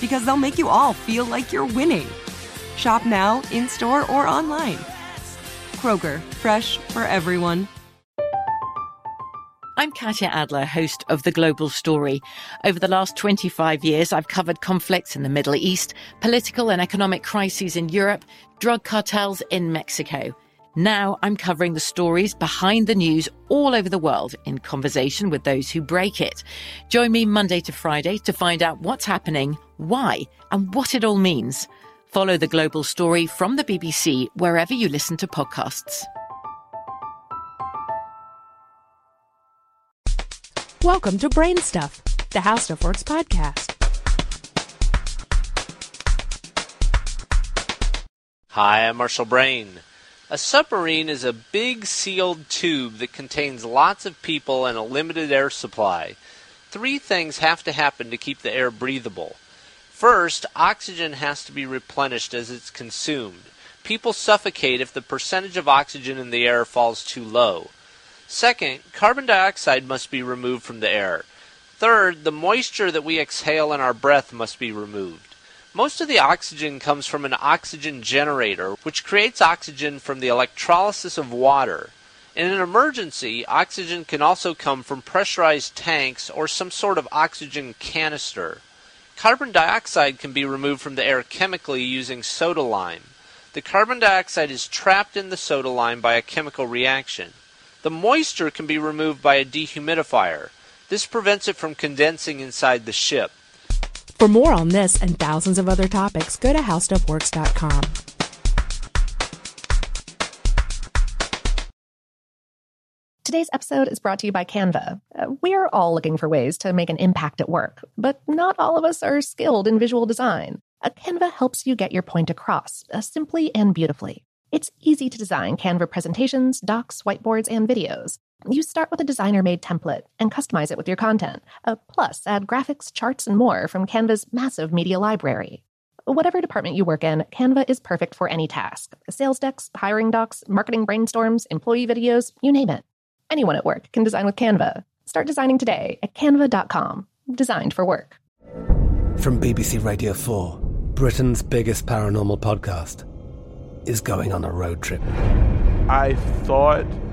because they'll make you all feel like you're winning. Shop now, in store, or online. Kroger, fresh for everyone. I'm Katya Adler, host of The Global Story. Over the last 25 years, I've covered conflicts in the Middle East, political and economic crises in Europe, drug cartels in Mexico. Now I'm covering the stories behind the news all over the world in conversation with those who break it. Join me Monday to Friday to find out what's happening, why, and what it all means. Follow The Global Story from the BBC wherever you listen to podcasts. Welcome to Brain Stuff, the How Stuff Works podcast. Hi, I'm Marshall Brain. A submarine is a big sealed tube that contains lots of people and a limited air supply. Three things have to happen to keep the air breathable. First, oxygen has to be replenished as it's consumed. People suffocate if the percentage of oxygen in the air falls too low. Second, carbon dioxide must be removed from the air. Third, the moisture that we exhale in our breath must be removed. Most of the oxygen comes from an oxygen generator, which creates oxygen from the electrolysis of water. In an emergency, oxygen can also come from pressurized tanks or some sort of oxygen canister. Carbon dioxide can be removed from the air chemically using soda lime. The carbon dioxide is trapped in the soda lime by a chemical reaction. The moisture can be removed by a dehumidifier. This prevents it from condensing inside the ship. For more on this and thousands of other topics, go to howstuffworks.com. Today's episode is brought to you by Canva. Uh, We're all looking for ways to make an impact at work, but not all of us are skilled in visual design. Uh, Canva helps you get your point across, uh, simply and beautifully. It's easy to design Canva presentations, docs, whiteboards, and videos. You start with a designer made template and customize it with your content. Uh, plus, add graphics, charts, and more from Canva's massive media library. Whatever department you work in, Canva is perfect for any task sales decks, hiring docs, marketing brainstorms, employee videos, you name it. Anyone at work can design with Canva. Start designing today at canva.com. Designed for work. From BBC Radio 4, Britain's biggest paranormal podcast is going on a road trip. I thought